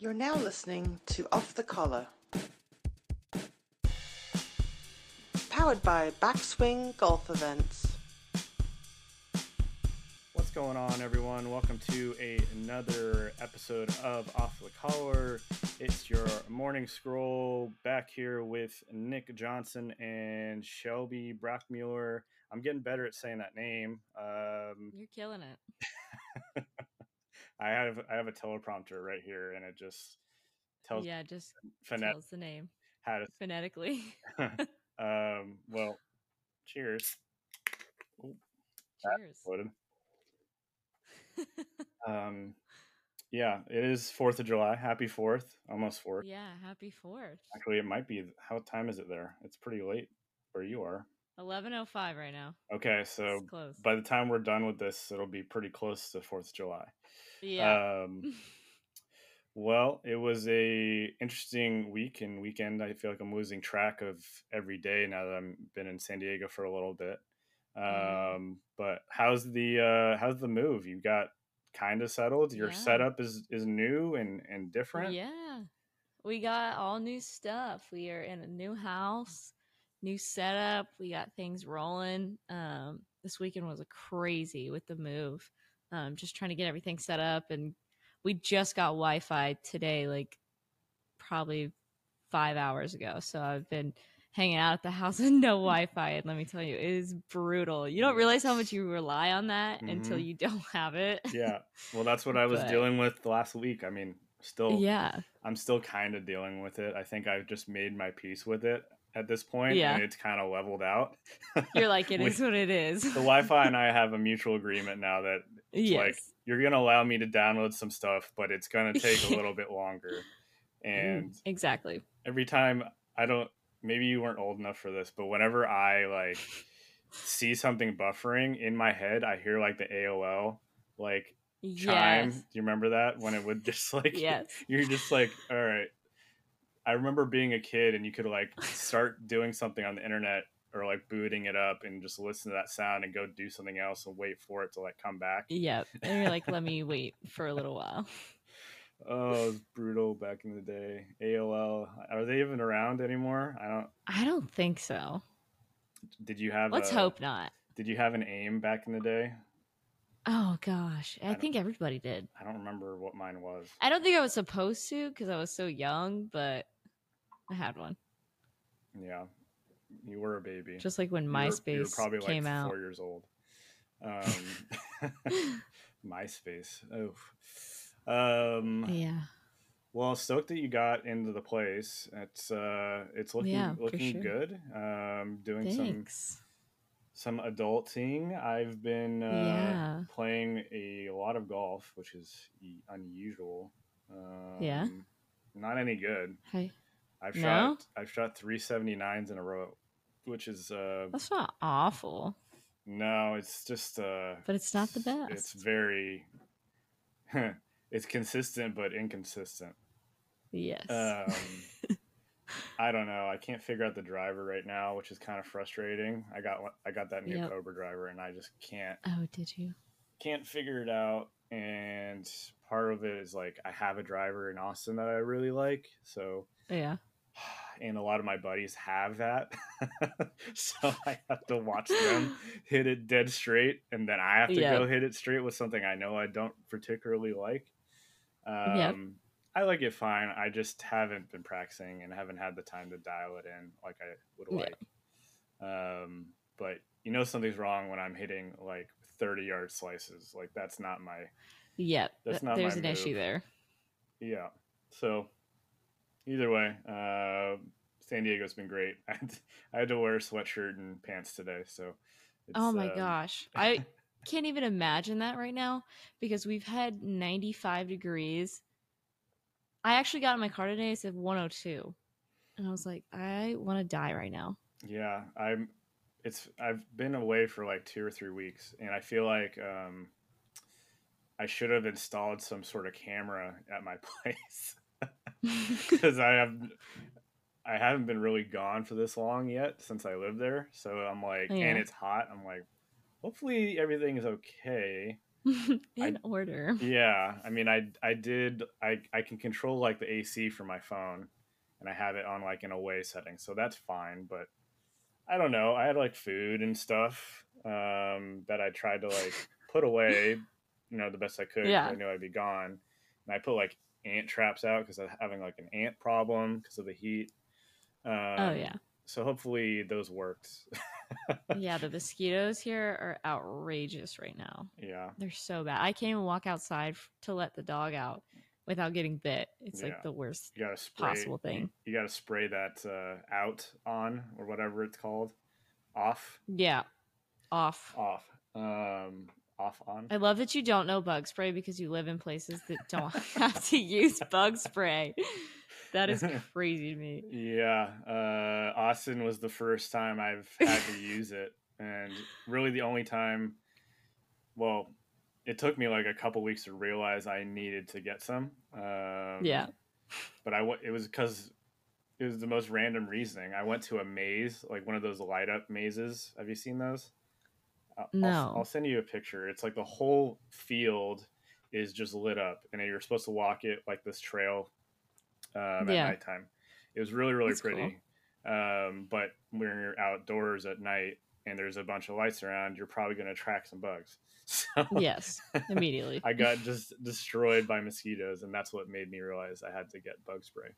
You're now listening to Off the Collar. Powered by Backswing Golf Events. What's going on, everyone? Welcome to a, another episode of Off the Collar. It's your morning scroll back here with Nick Johnson and Shelby Brackmuller. I'm getting better at saying that name. Um, You're killing it. I have I have a teleprompter right here, and it just tells yeah, just phonet- tells the name how to. phonetically. um, well, cheers. Ooh, Cheers. Um, yeah, it is Fourth of July. Happy Fourth, almost Fourth. yeah, happy fourth. Actually, it might be. How time is it there? It's pretty late where you are. Eleven oh five right now. Okay, so by the time we're done with this, it'll be pretty close to Fourth of July. yeah. Um, well, it was a interesting week and weekend. I feel like I'm losing track of every day now that I'm been in San Diego for a little bit. Mhm. Um, but how's the uh, how's the move? You got kind of settled. Your Yeah. setup is is new and and different. Yeah. We got all new stuff. We are in a new house, new setup. We got things rolling. Um, this weekend was a crazy with the move. Um, just trying to get everything set up and we just got Wi-Fi today, like probably five hours ago. So I've been hanging out at the house with no Wi-Fi, and let me tell you, it is brutal. You don't realize how much you rely on that until Mhm. you don't have it. Yeah. Well, that's what I was But- dealing with last week. I mean, still yeah. I'm still kind of dealing with it. I think I've just made my peace with it at this point, Yeah. and it's kind of leveled out. You're like, it We- is what it is. the Wi-Fi and I have a mutual agreement now that it's yes. like you're gonna allow me to download some stuff, but it's gonna take a little bit longer. And Mm, exactly. every time I don't, maybe you weren't old enough for this, but whenever I like see something buffering in my head, I hear like the AOL like chime. Yes. Do you remember that when it would just like Yes. you're just like all right i remember being a kid and you could like start doing something on the internet or like booting it up and just listen to that sound and go do something else and wait for it to like come back Yep. And you're like, let me wait for a little while. oh it was brutal back in the day aol are they even around anymore i don't I don't think so. did you have Let's a- hope not. did you have an aim back in the day Oh gosh. I, don't- think everybody did. i don't remember what mine was I don't think I was supposed to because I was so young, but I had one. yeah you were a baby Just like when MySpace you were probably came like out. four years old um MySpace. Oh. Um Yeah. well stoked that you got into the place. It's uh it's looking Yeah, looking sure. good. Um doing some Thanks. some adulting. I've been uh Yeah. playing a lot of golf, which is unusual. Um Yeah? Not any good. Hey, I've No? shot I've shot 379s in a row, which is uh that's not awful, no, it's just uh but it's not the best. It's very it's consistent but inconsistent. yes. Um, I don't know. I can't figure out the driver right now, which is kind of frustrating. I got I got that new Yep. Cobra driver, and I just can't oh, did you? can't figure it out. And part of it is like I have a driver in Austin that I really like, so Yeah. And a lot of my buddies have that, so I have to watch them hit it dead straight, and then I have to Yep. go hit it straight with something I know I don't particularly like. Um, Yep. I like it fine. I just haven't been practicing and haven't had the time to dial it in like I would Yeah. like. Um, but you know something's wrong when I'm hitting like 30 yard slices. Like that's not my Yep. That's not There's an issue there. yeah. So either way, uh, San Diego's been great. I had, I had to wear a sweatshirt and pants today, so. Oh my um, gosh. I can't even imagine that right now because we've had 95 degrees. I actually got in my car today. It said 102. And I was like, I want to die right now. Yeah, I'm. It's. I've been away for like two or three weeks, and I feel like um, I should have installed some sort of camera at my place because I have. I haven't been really gone for this long yet since I lived there, so I'm like, Yeah. and it's hot. I'm like, hopefully everything is okay. In order. Yeah, I mean, I I did I I can control like the AC for my phone, and I have it on like an away setting, so that's fine. But I don't know. I had like food and stuff um, that I tried to like put away, you know, the best I could. Yeah. I knew I'd be gone, and I put like ant traps out because I'm having like an ant problem because of the heat. Um, oh yeah. So hopefully those worked. Yeah, the mosquitoes here are outrageous right now. yeah. They're so bad. I can't even walk outside to let the dog out without getting bit. It's Yeah. like the worst. You gotta spray Possible thing. You, you gotta spray that uh, out on or whatever it's called, off, Yeah. Off. off, um, off on. I love that you don't know bug spray because you live in places that don't have to use bug spray. That is crazy to me. Yeah, uh, Austin was the first time I've had to use it, and really the only time. Well, it took me like a couple weeks to realize I needed to get some. Um, Yeah. but I. It was because it was the most random reasoning. I went to a maze, like one of those light up mazes. Have you seen those? I'll- No. I'll, I'll send you a picture. It's like the whole field is just lit up, and you're supposed to walk it like this trail um, at Yeah. nighttime. It was really really That's cool. pretty. Um, but when you're outdoors at night and there's a bunch of lights around, you're probably going to attract some bugs. So Yes. Immediately. I got just destroyed by mosquitoes, and that's what made me realize I had to get bug spray.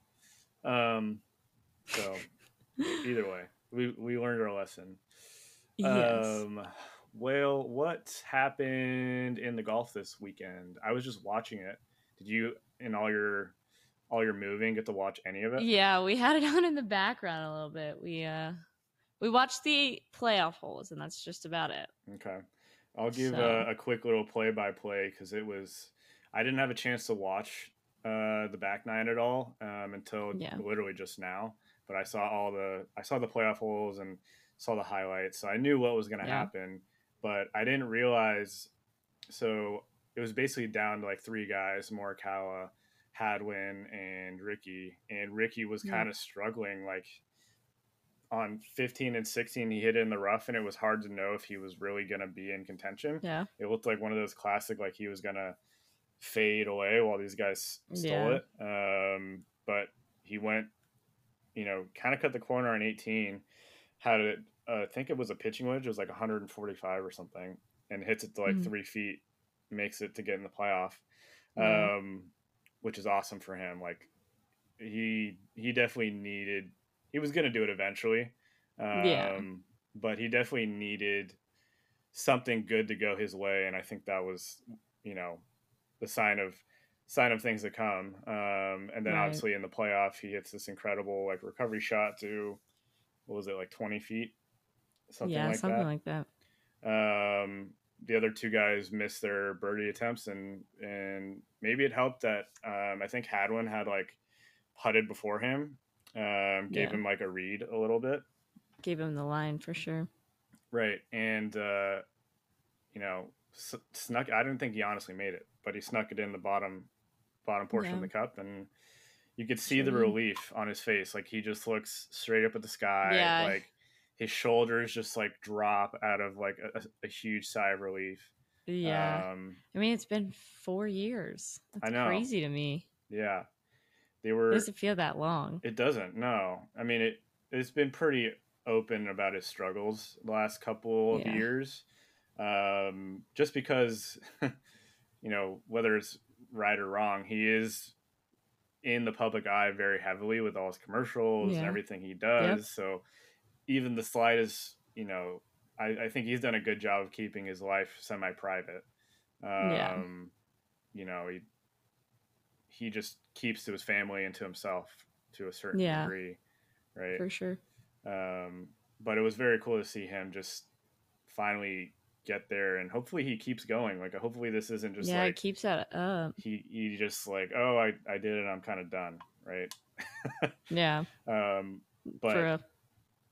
Um, so either way, we we learned our lesson. yes. Um, well, what happened in the golf this weekend? I was just watching it. Did you, in all your all your moving, get to watch any of it? Yeah, we had it on in the background a little bit. We uh we watched the playoff holes and that's just about it. Okay. I'll give So- a, a quick little play by play because it was, I didn't have a chance to watch uh, the back nine at all um, until Yeah. literally just now. But I saw all the, I saw the playoff holes and saw the highlights. So I knew what was going to Yeah. happen. But I didn't realize, so it was basically down to like three guys Morikawa, Hadwin, and Rickie. And Rickie was kind of struggling. Like, on 15 and 16 he hit it in the rough and it was hard to know if he was really going to be in contention Yeah. it looked like one of those classic like he was going to fade away while these guys stole Yeah. it um, but he went you know kind of cut the corner on 18 had it uh, i think it was a pitching wedge it was like 145 or something and hits it to like Mhm. three feet makes it to get in the playoff Yeah. um, which is awesome for him like he he definitely needed he was going to do it eventually um, Yeah. but he definitely needed something good to go his way and i think that was you know the sign of sign of things to come um, and then Right. obviously in the playoff he hits this incredible like recovery shot to what was it like 20 feet something yeah, like something that like that. um, the other two guys missed their birdie attempts, and and maybe it helped that um, I think Hadwin had like putted before him, um, gave Yeah. him like a read a little bit, Gave him the line for sure. right? And uh, you know, s- snuck. I didn't think he honestly made it, but he snuck it in the bottom bottom portion of the cup, and you could see the Sure did. relief on his face. Like he just looks straight up at the sky, Yeah. like. His shoulders just like drop out of like a, a huge sigh of relief. Yeah. Um, I mean, it's been four years. That's I know. crazy to me. yeah, they It were. doesn't feel that long. It doesn't. No, I mean it. It's been pretty open about his struggles the last couple of Yeah. years, um, just because, you know, whether it's right or wrong, he is in the public eye very heavily with all his commercials and everything he does. So even the slightest, you know, I, I think he's done a good job of keeping his life semi-private. Um, Yeah. You know, he he just keeps to his family and to himself to a certain Yeah. degree, right? For sure. Um, but it was very cool to see him just finally get there, and hopefully he keeps going. Like, hopefully this isn't just yeah, like it keeps that up. he he just like, oh, I I did it, I'm kind of done, right? Yeah. Um, but for real.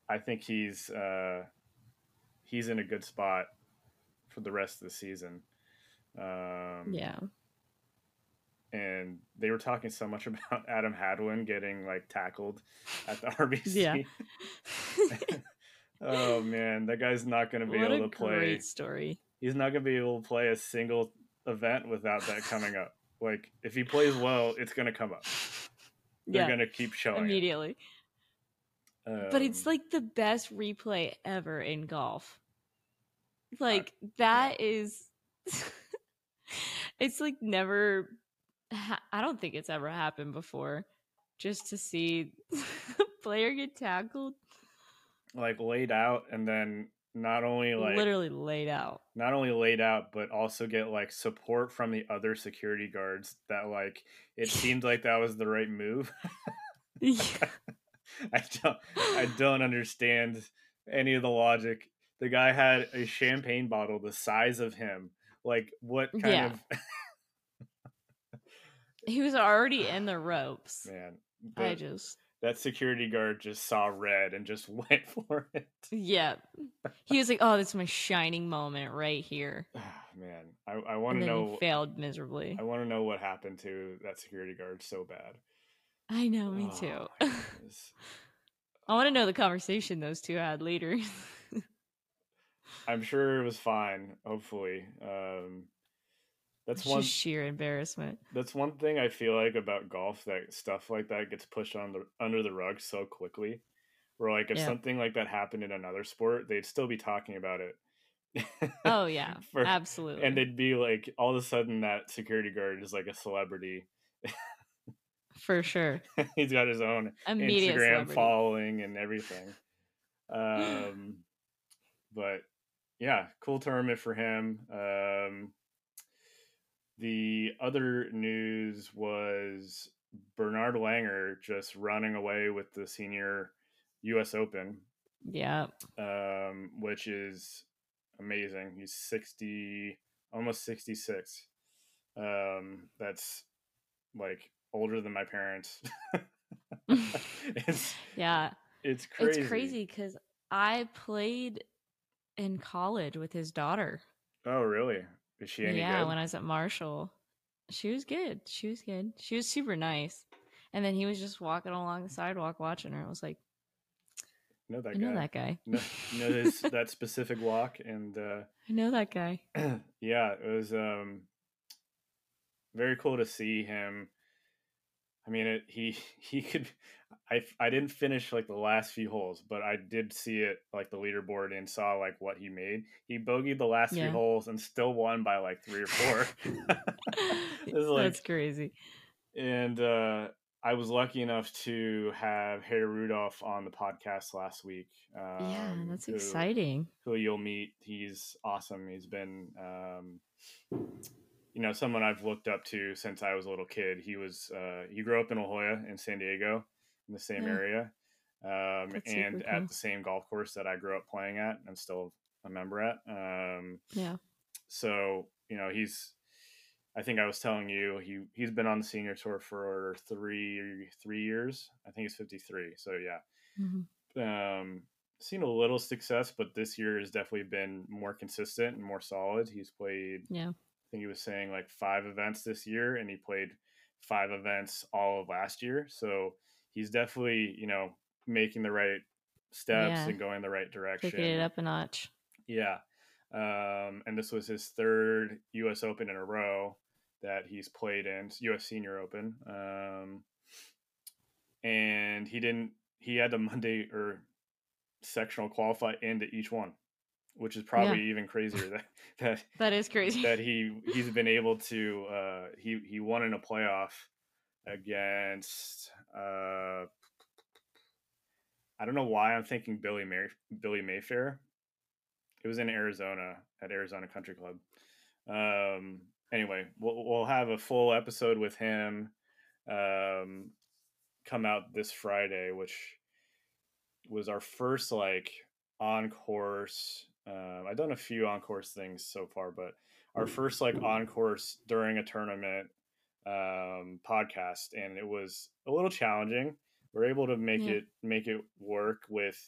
I think he's uh, he's in a good spot for the rest of the season. Um, Yeah. and they were talking so much about Adam Hadwin getting like tackled at the RBC. Yeah. oh man, that guy's not going to be what able to play. great story. He's not going to be able to play a single event without that coming up. Like if he plays well, it's gonna come up. They're yeah, gonna keep showing it. Immediately. but it's Um, like the best replay ever in golf. Like that is it's like never ha- I don't think it's ever happened before just to see a player get tackled like laid out and then not only like literally laid out. not only laid out but also get like support from the other security guards that like it seemed like that was the right move Yeah. i don't i don't understand any of the logic the guy had a champagne bottle the size of him like what kind Yeah. of he was already in the ropes. man I just that security guard just saw red and just went for it yeah. He was like, "Oh, that's my shining moment right here." Ah, man i, I wanna know failed miserably. i want to know what happened to that security guard so bad I know, me Oh, too. I want to know the conversation those two had later. I'm sure it was fine. Hopefully, um, that's it's one. sheer embarrassment. That's one thing I feel like about golf that stuff like that gets pushed on the under the rug so quickly. Where like if Yeah. something like that happened in another sport, they'd still be talking about it. Oh yeah, For- absolutely. and they'd be like, all of a sudden, that security guard is like a celebrity. For sure. He's got his own Immediate Instagram celebrity. following and everything. Um, but yeah, cool tournament for him. Um, the other news was Bernhard Langer just running away with the senior U.S. Open, Yeah, um, which is amazing. He's sixty, almost sixty-six. Um, that's like older than my parents. it's yeah. it's crazy. It's crazy because I played in college with his daughter. Oh, really? Is she any yeah, good? when I was at Marshall, she was good. She was good. She was super nice. And then he was just walking along the sidewalk watching her. I was like, know that I know guy. that guy. Know, know his, that specific walk, and uh, I know that guy. yeah, it was um, very cool to see him. I mean, it, he he could. I I didn't finish like the last few holes, but I did see it like the leaderboard and saw like what he made. He bogeyed the last Yeah. few holes and still won by like three or four. it like That's crazy. and uh, I was lucky enough to have Harry Rudolph on the podcast last week. Um, yeah, that's who- exciting. Who you'll meet. He's awesome. He's been, um, you know, someone I've looked up to since I was a little kid. He was uh, he grew up in La Jolla in San Diego, in the same Yeah. area, um, and at the same golf course that I grew up playing at and still a member at. Um, Yeah. so you know he's i think i was telling you he he's been on the senior tour for three three years i think he's 53 so yeah Mhm. um seen a little success but this year has definitely been more consistent and more solid he's played Yeah. I think he was saying like five events this year and he played five events all of last year so he's definitely you know making the right steps Yeah. and going the right direction Taking it up a notch. yeah. Um, and this was his third U.S. Open in a row that he's played in, U.S. Senior Open. Um, and he didn't, he had to Monday or sectional qualify into each one, which is probably even crazier that, that, That is crazy. that he, he's been able to, uh, he, he won in a playoff against, uh, I don't know why I'm thinking Billy May- Billy Mayfair. It was in Arizona at Arizona Country Club. Um, anyway, we'll, we'll have a full episode with him um, come out this Friday, which was our first like on course. Um, I've done a few on course things so far, but our first like on course during a tournament um, podcast, and it was a little challenging. We're able to make Yeah. it make it work with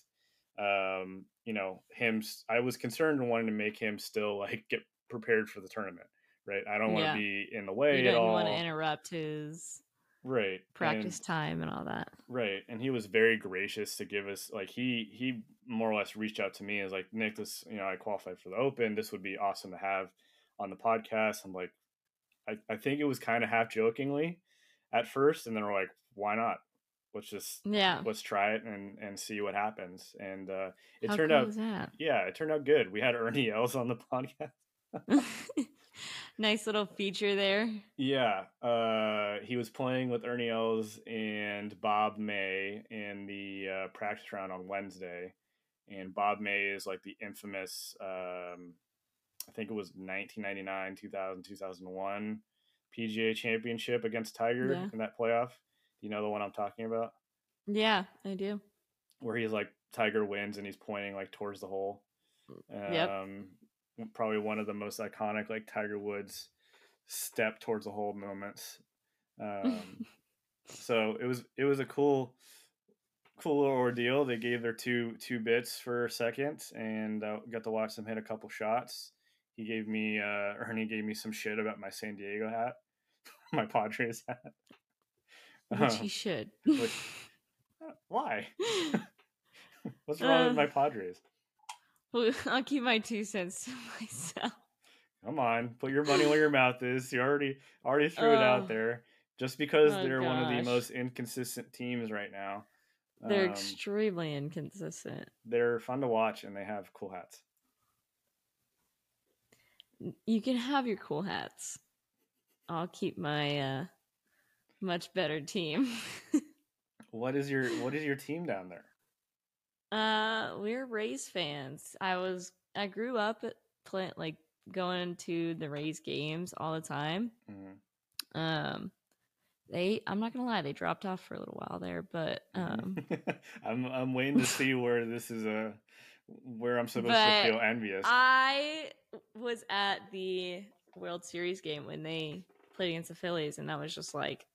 um, you know him. I was concerned and wanting to make him still like get prepared for the tournament, right? I don't want to Yeah. be in the way you at didn't all, want to interrupt his right? practice And- time and all that. Right, and he was very gracious to give us like he he more or less reached out to me as like Nick, this you know I qualified for the Open. This would be awesome to have on the podcast. I'm like, I, I think it was kind of half jokingly at first, and then we're like, why not? Let's just Yeah. let's try it and and see what happens. And uh, it How turned cool out, yeah, it turned out good. We had Ernie Els on the podcast. nice little feature there. Yeah, uh, he was playing with Ernie Els and Bob May in the uh, practice round on Wednesday, and Bob May is like the infamous, um, I think it was 1999, 2000, 2001 PGA Championship against Tiger Yeah. in that playoff. Do you know the one I'm talking about? Yeah, I do. Where he's like Tiger wins and he's pointing like towards the hole. Yep. Um, probably one of the most iconic like Tiger Woods step towards the hole moments. Um, so it was it was a cool cool little ordeal. They gave their two two bits for a second and uh, got to watch them hit a couple shots. He gave me uh, Ernie gave me some shit about my San Diego hat, my Padres hat. Which Uh, he should. which- why? What's wrong with Uh, my Padres? Well, I'll keep my two cents to myself. Come on, put your money where your mouth is. You already already threw it Oh. out there. Just because Oh, they're one of the most inconsistent teams right now, They're um, extremely inconsistent. they're fun to watch and they have cool hats. You can have your cool hats. I'll keep my uh much better team. What is your What is your team down there? Uh we're Rays fans. I was I grew up at play, like going to the Rays games all the time. Mhm. Um they I'm not gonna lie, they dropped off for a little while there, but um I'm I'm waiting to see where this is a where I'm supposed to feel envious. I was at the World Series game when they played against the Phillies, and that was just like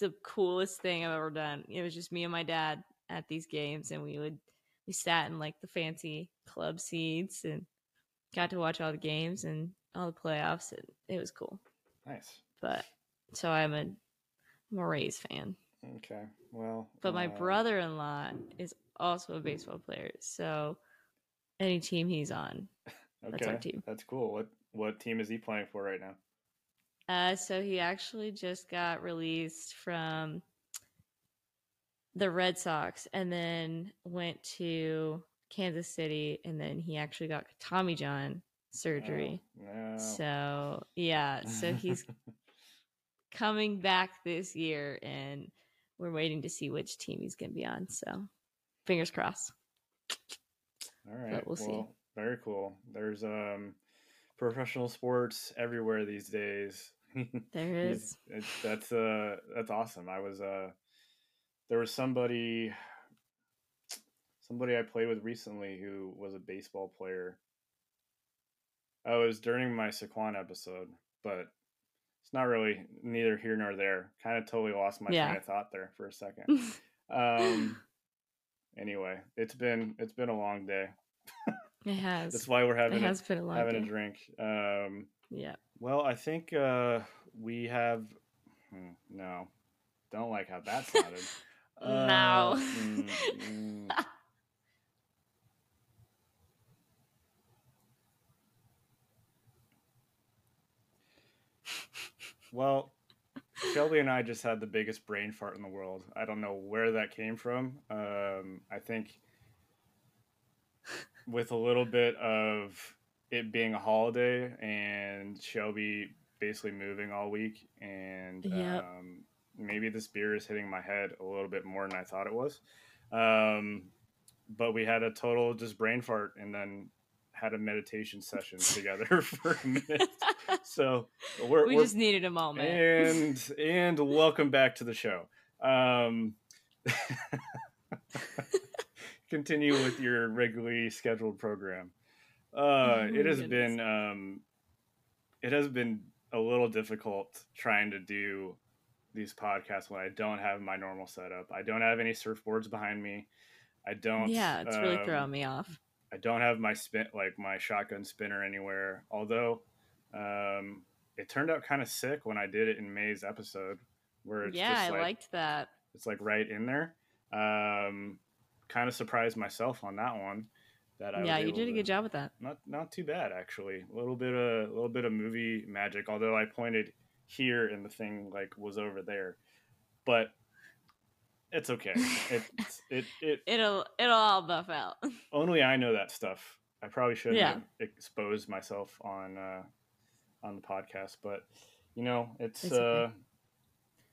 the coolest thing I've ever done. It was just me and my dad at these games, and we would we sat in like the fancy club seats and got to watch all the games and all the playoffs, and it was cool. nice. But so I'm a, I'm a Rays fan, Okay. Well, but my uh, brother-in-law is also a baseball player, so any team he's on, Okay, that's our team. That's cool. What What team is he playing for right now? Uh, so he actually just got released from the Red Sox and then went to Kansas City and then he actually got Tommy John surgery. Oh, no. So, yeah, so he's coming back this year and we're waiting to see which team he's going to be on. So, fingers crossed. All right. we'll see. very cool. There's um professional sports everywhere these days. There is. it's- that's uh that's awesome. I was uh there was somebody somebody I played with recently who was a baseball player. Oh, it was during my Saquon episode, but it's not really neither here nor there. Kind of totally lost my Yeah. train of thought there for a second. Um anyway, it's been it's been a long day. it has. That's why we're It having a, has been a lot. having a drink. Um Yeah. well, I think uh, we have. hmm, No, don't like how that sounded. Uh, No. mm, mm. well, Shelby and I just had the biggest brain fart in the world. I don't know where that came from. Um, I think with a little bit of it being a holiday and Shelby basically moving all week, and Yep. um, maybe this beer is hitting my head a little bit more than I thought it was. Um, but we had a total just brain fart, and then had a meditation session together for a minute. So we're, we we're just needed a moment. and and welcome back to the show. Um, continue with your regularly scheduled program. Uh, Oh, it has been um, it has been a little difficult trying to do these podcasts when I don't have my normal setup. I don't have any surfboards behind me. I don't. yeah, it's really um, throwing me off. I don't have my spin like my shotgun spinner anywhere. Although um, it turned out kind of sick when I did it in May's episode, where it's Yeah, just I like liked that. it's like right in there. Um, kind of surprised myself on that one. That I Yeah, you did a to- good job with that. Not not too bad actually. A little bit of a little bit of movie magic. Although I pointed here and the thing like was over there. But it's okay. It it it It'll it'll all buff out. only I know that stuff. I probably shouldn't Yeah. have exposed myself on uh, on the podcast, but you know, it's, It's okay. uh,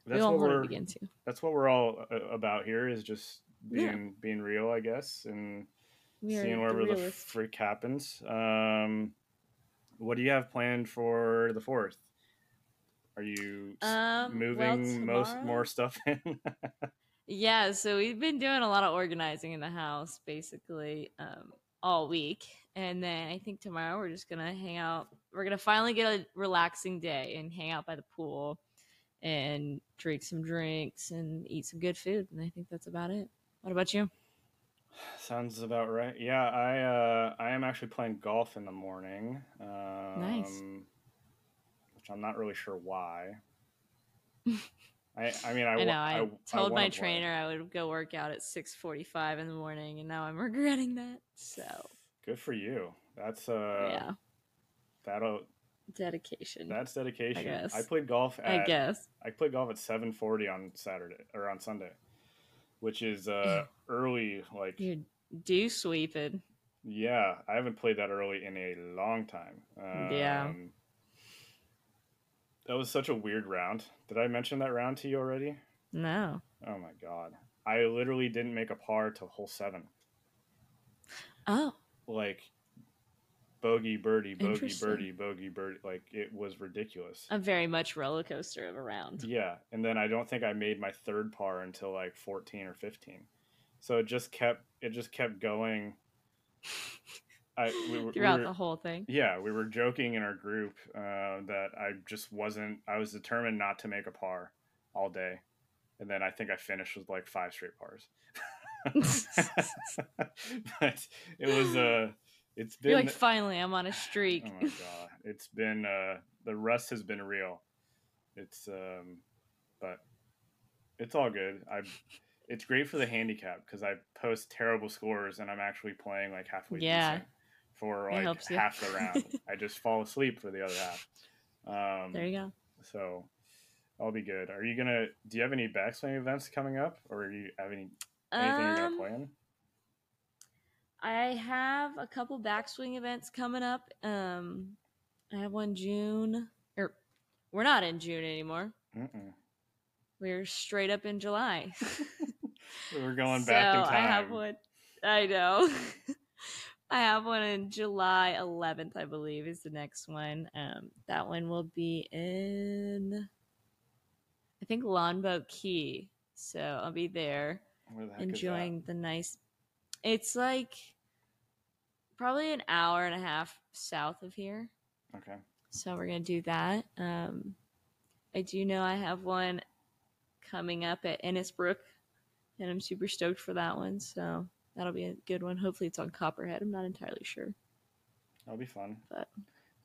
we that's all what we're begin to. that's what we're all uh, about here is just Yeah. being being real, I guess, and We seeing wherever the realists. freak happens. Um, what do you have planned for the fourth? Are you Um, well, moving most more stuff in? Yeah, so we've been doing a lot of organizing in the house basically um, all week. And then I think tomorrow we're just going to hang out. We're going to finally get a relaxing day and hang out by the pool and drink some drinks and eat some good food. And I think that's about it. What about you? Sounds about right. Yeah, I uh, I am actually playing golf in the morning. Um, Nice. Which I'm not really sure why. I I mean I, I, know. I, I told my trainer I would go work out at 6:45 in the morning and now I'm regretting that. So, Good for you. That's uh yeah, that'll dedication. that's dedication. guess. I played golf I guess. I played golf at 7:40 on Saturday or on Sunday, which is uh early like You're dew sweeping. yeah, I haven't played that early in a long time. Yeah. That was such a weird round. Did I mention that round to you already? No. Oh my god. I literally didn't make a par till hole 7. Oh, Like bogey birdie bogey birdie bogey birdie like it was ridiculous. a very much roller coaster of a round. Yeah, and then I don't think I made my third par until like 14 or 15. So it just kept it just kept going. I we, were- we throughout were, the whole thing. yeah, we were joking in our group uh, that I just wasn't. I was determined not to make a par all day, and then I think I finished with like five straight pars. but it was uh it's been You're like, finally, I'm on a streak. Oh my god, it's been uh the rust has been real. It's um, but it's all good. I it's great for the handicap because I post terrible scores and I'm actually playing like halfway Yeah. decent for It like half the round. I just fall asleep for the other half. Um, there you go. so I'll be good. Are you gonna? Do you have any backswing events coming up, or do you have any anything you're gonna Um, plan? I have a couple backswing events coming up. Um, I have one June, or we're not in June anymore. Mm-mm. We're straight up in July. We're going back in So time. I have one. I know. I have one in July 11th, I believe, is the next one. Um, that one will be in, I think, Longboat Key. So I'll be there the heck is that? enjoying the nice. It's like probably an hour and a half south of here. Okay. So we're gonna do that. Um, I do know I have one coming up at Innisbrook, and I'm super stoked for that one. So that'll be a good one. Hopefully, it's on Copperhead. I'm not entirely sure. That'll be fun. But,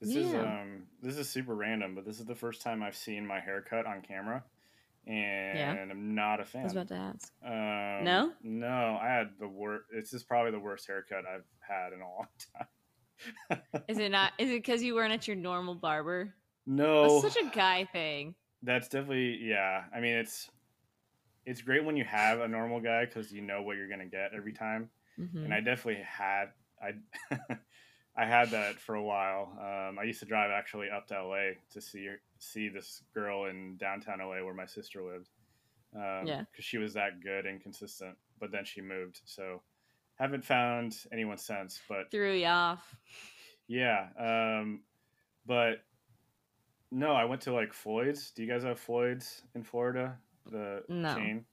this is um this is super random, but this is the first time I've seen my haircut on camera, and I'm not a fan. I was about to ask. Um, No? no, I had the worst. This is probably the worst haircut I've had in a long time. Is it not? Is it because you weren't at your normal barber? no, That's such a guy thing. that's definitely yeah. I mean, it's it's great when you have a normal guy because you know what you're gonna get every time. Mhm. and I definitely had I I had that for a while. Um, I used to drive actually up to LA to see see this girl in downtown LA where my sister lived. Um, Yeah. because she was that good and consistent. But then she moved, so haven't found anyone since. But Threw you off. yeah, um, but no, I went to like Floyd's. Do you guys have Floyd's in Florida? The No. chain.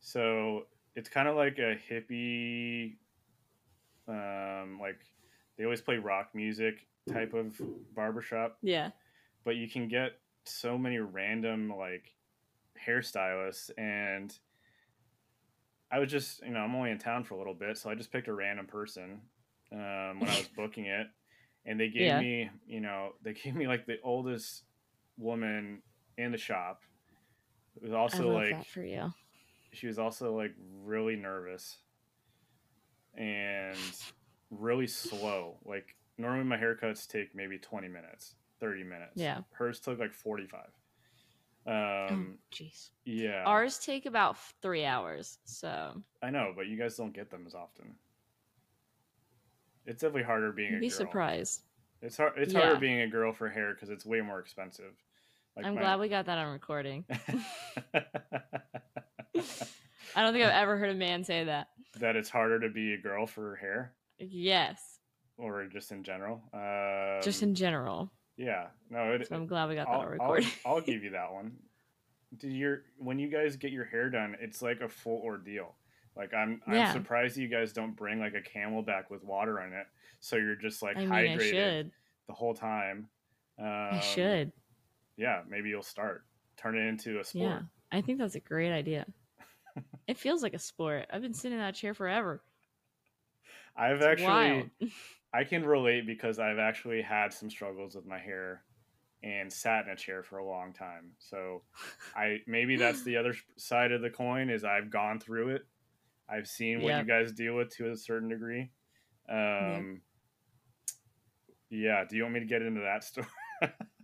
So it's kind of like a hippie, um, like they always play rock music type of barbershop, Yeah. but you can get so many random like hairstylists and I was just, you know, I'm only in town for a little bit, so I just picked a random person um, when I was booking it, and they gave Yeah. me, you know, they gave me like the oldest woman in the shop. It was also like for you. she was also like really nervous and really slow. Like normally my haircuts take maybe 20 minutes, 30 minutes. Yeah. Hers took like 45. Um, oh, jeez. yeah, Ours take about three hours. So I know, but you guys don't get them as often. It's definitely harder being you'd a be girl. surprised. It's hard. It's Yeah. harder being a girl for hair because it's way more expensive. Like I'm my- glad we got that on recording. I don't think I've ever heard a man say that. that it's harder to be a girl for hair, Yes, or just in general. Um, just in general. yeah. No, it, So I'm glad we got that I'll, on I'll, recording. I'll give you that one. Do your when you guys get your hair done, it's like a full ordeal. Like I'm, I'm Yeah. surprised you guys don't bring like a CamelBak with water on it, so you're just like I mean, hydrated the whole time. Um, I should. Yeah, maybe you'll start turn it into a sport. Yeah, I think that's a great idea. it feels like a sport. I've been sitting in that chair forever. I've It's actually. I can relate because I've actually had some struggles with my hair and sat in a chair for a long time. So I maybe that's the other side of the coin is I've gone through it. I've seen what Yep. you guys deal with to a certain degree. Um Yeah, do you want me to get into that story?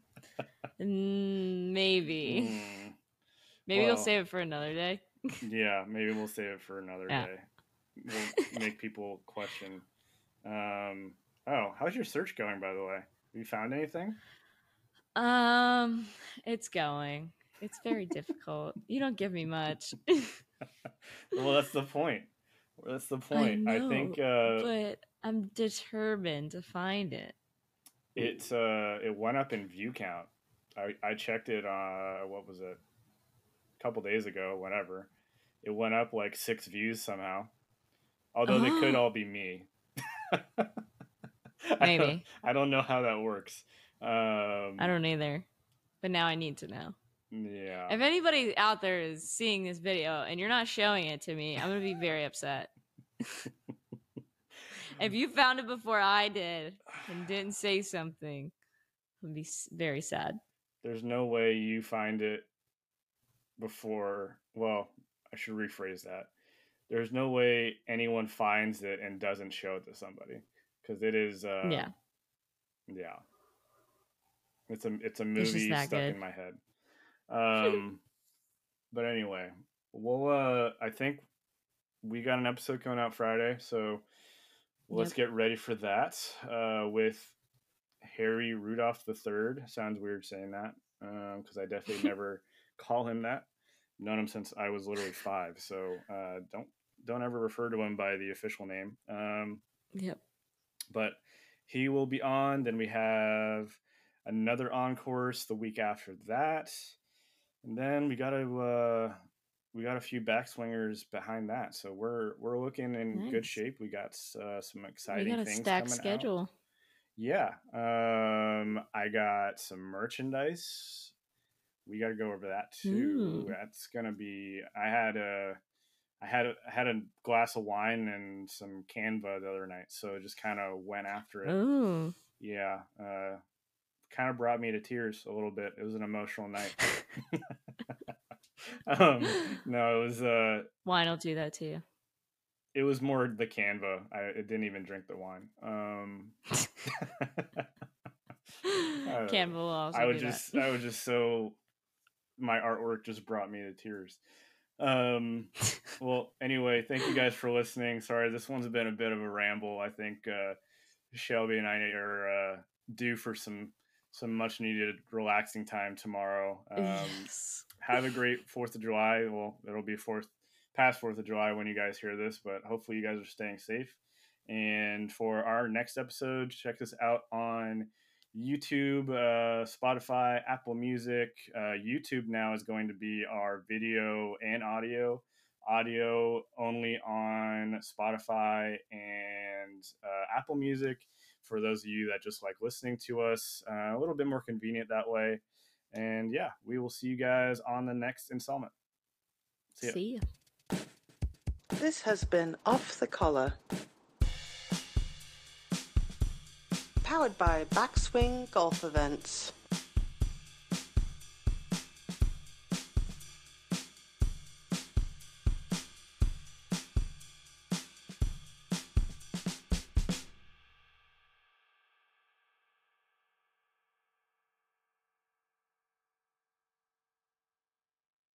Mm, maybe. Mm, Maybe well- we'll save it for another day. yeah, maybe we'll save it for another Yeah. day. We'll make people question. Um oh, how's your search going by the way? Have you found anything? Um, it's going. It's very difficult. You don't give me much, well that's the point that's the point i, think uh but I'm determined to find it. it's uh it went up in view count i i checked it uh what was it a couple days ago whatever it went up like six views somehow although they could Oh. all be me I don't- Maybe. I don't know how that works um I don't either, but now I need to know. yeah If anybody out there is seeing this video and you're not showing it to me, I'm gonna be very upset. if you found it before I did and didn't say something, I'd be very sad. There's no way you find it before well i should rephrase that. There's no way anyone finds it and doesn't show it to somebody because it is uh yeah, yeah. It's a it's a movie that stuck in my head. Um but anyway well uh i think we got an episode coming out friday so let's Yep. get ready for that uh with harry rudolph the third sounds weird saying that um because i definitely never call him that known him since i was literally five so uh don't don't ever refer to him by the official name um yep. but he will be on. Then we have another on course the week after that, and then we got to uh, we got a few backswingers behind that. So we're we're looking in good shape. We got uh, some We exciting got a stacked coming out. Yeah, um, I got some merchandise. We got to go over that too. Ooh. That's gonna be. I had a, I had a, I had a glass of wine and some Canva the other night, so just kind of went after it. Ooh. Yeah, uh, kind of brought me to tears a little bit. It was an emotional night. um, no, it was uh, Wine will do that to you. It was more the Canva. I it didn't even drink the wine. Um, Campbell will also I would just I was just so my artwork just brought me to tears. Um well anyway, thank you guys for listening. Sorry this one's been a bit of a ramble. I think uh Shelby and I are uh due for some some much needed relaxing time tomorrow. Um yes. have a great 4th of July. Well, it'll be 4th past 4th of July when you guys hear this, but hopefully you guys are staying safe. And for our next episode, check us out on YouTube, uh, Spotify, Apple Music. Uh, YouTube now is going to be our video and audio. Audio only on Spotify and uh, Apple Music. For those of you that just like listening to us, uh, a little bit more convenient that way. And yeah, we will see you guys on the next installment. See ya. See ya. This has been Off the Collar. Powered by Backswing Golf Events.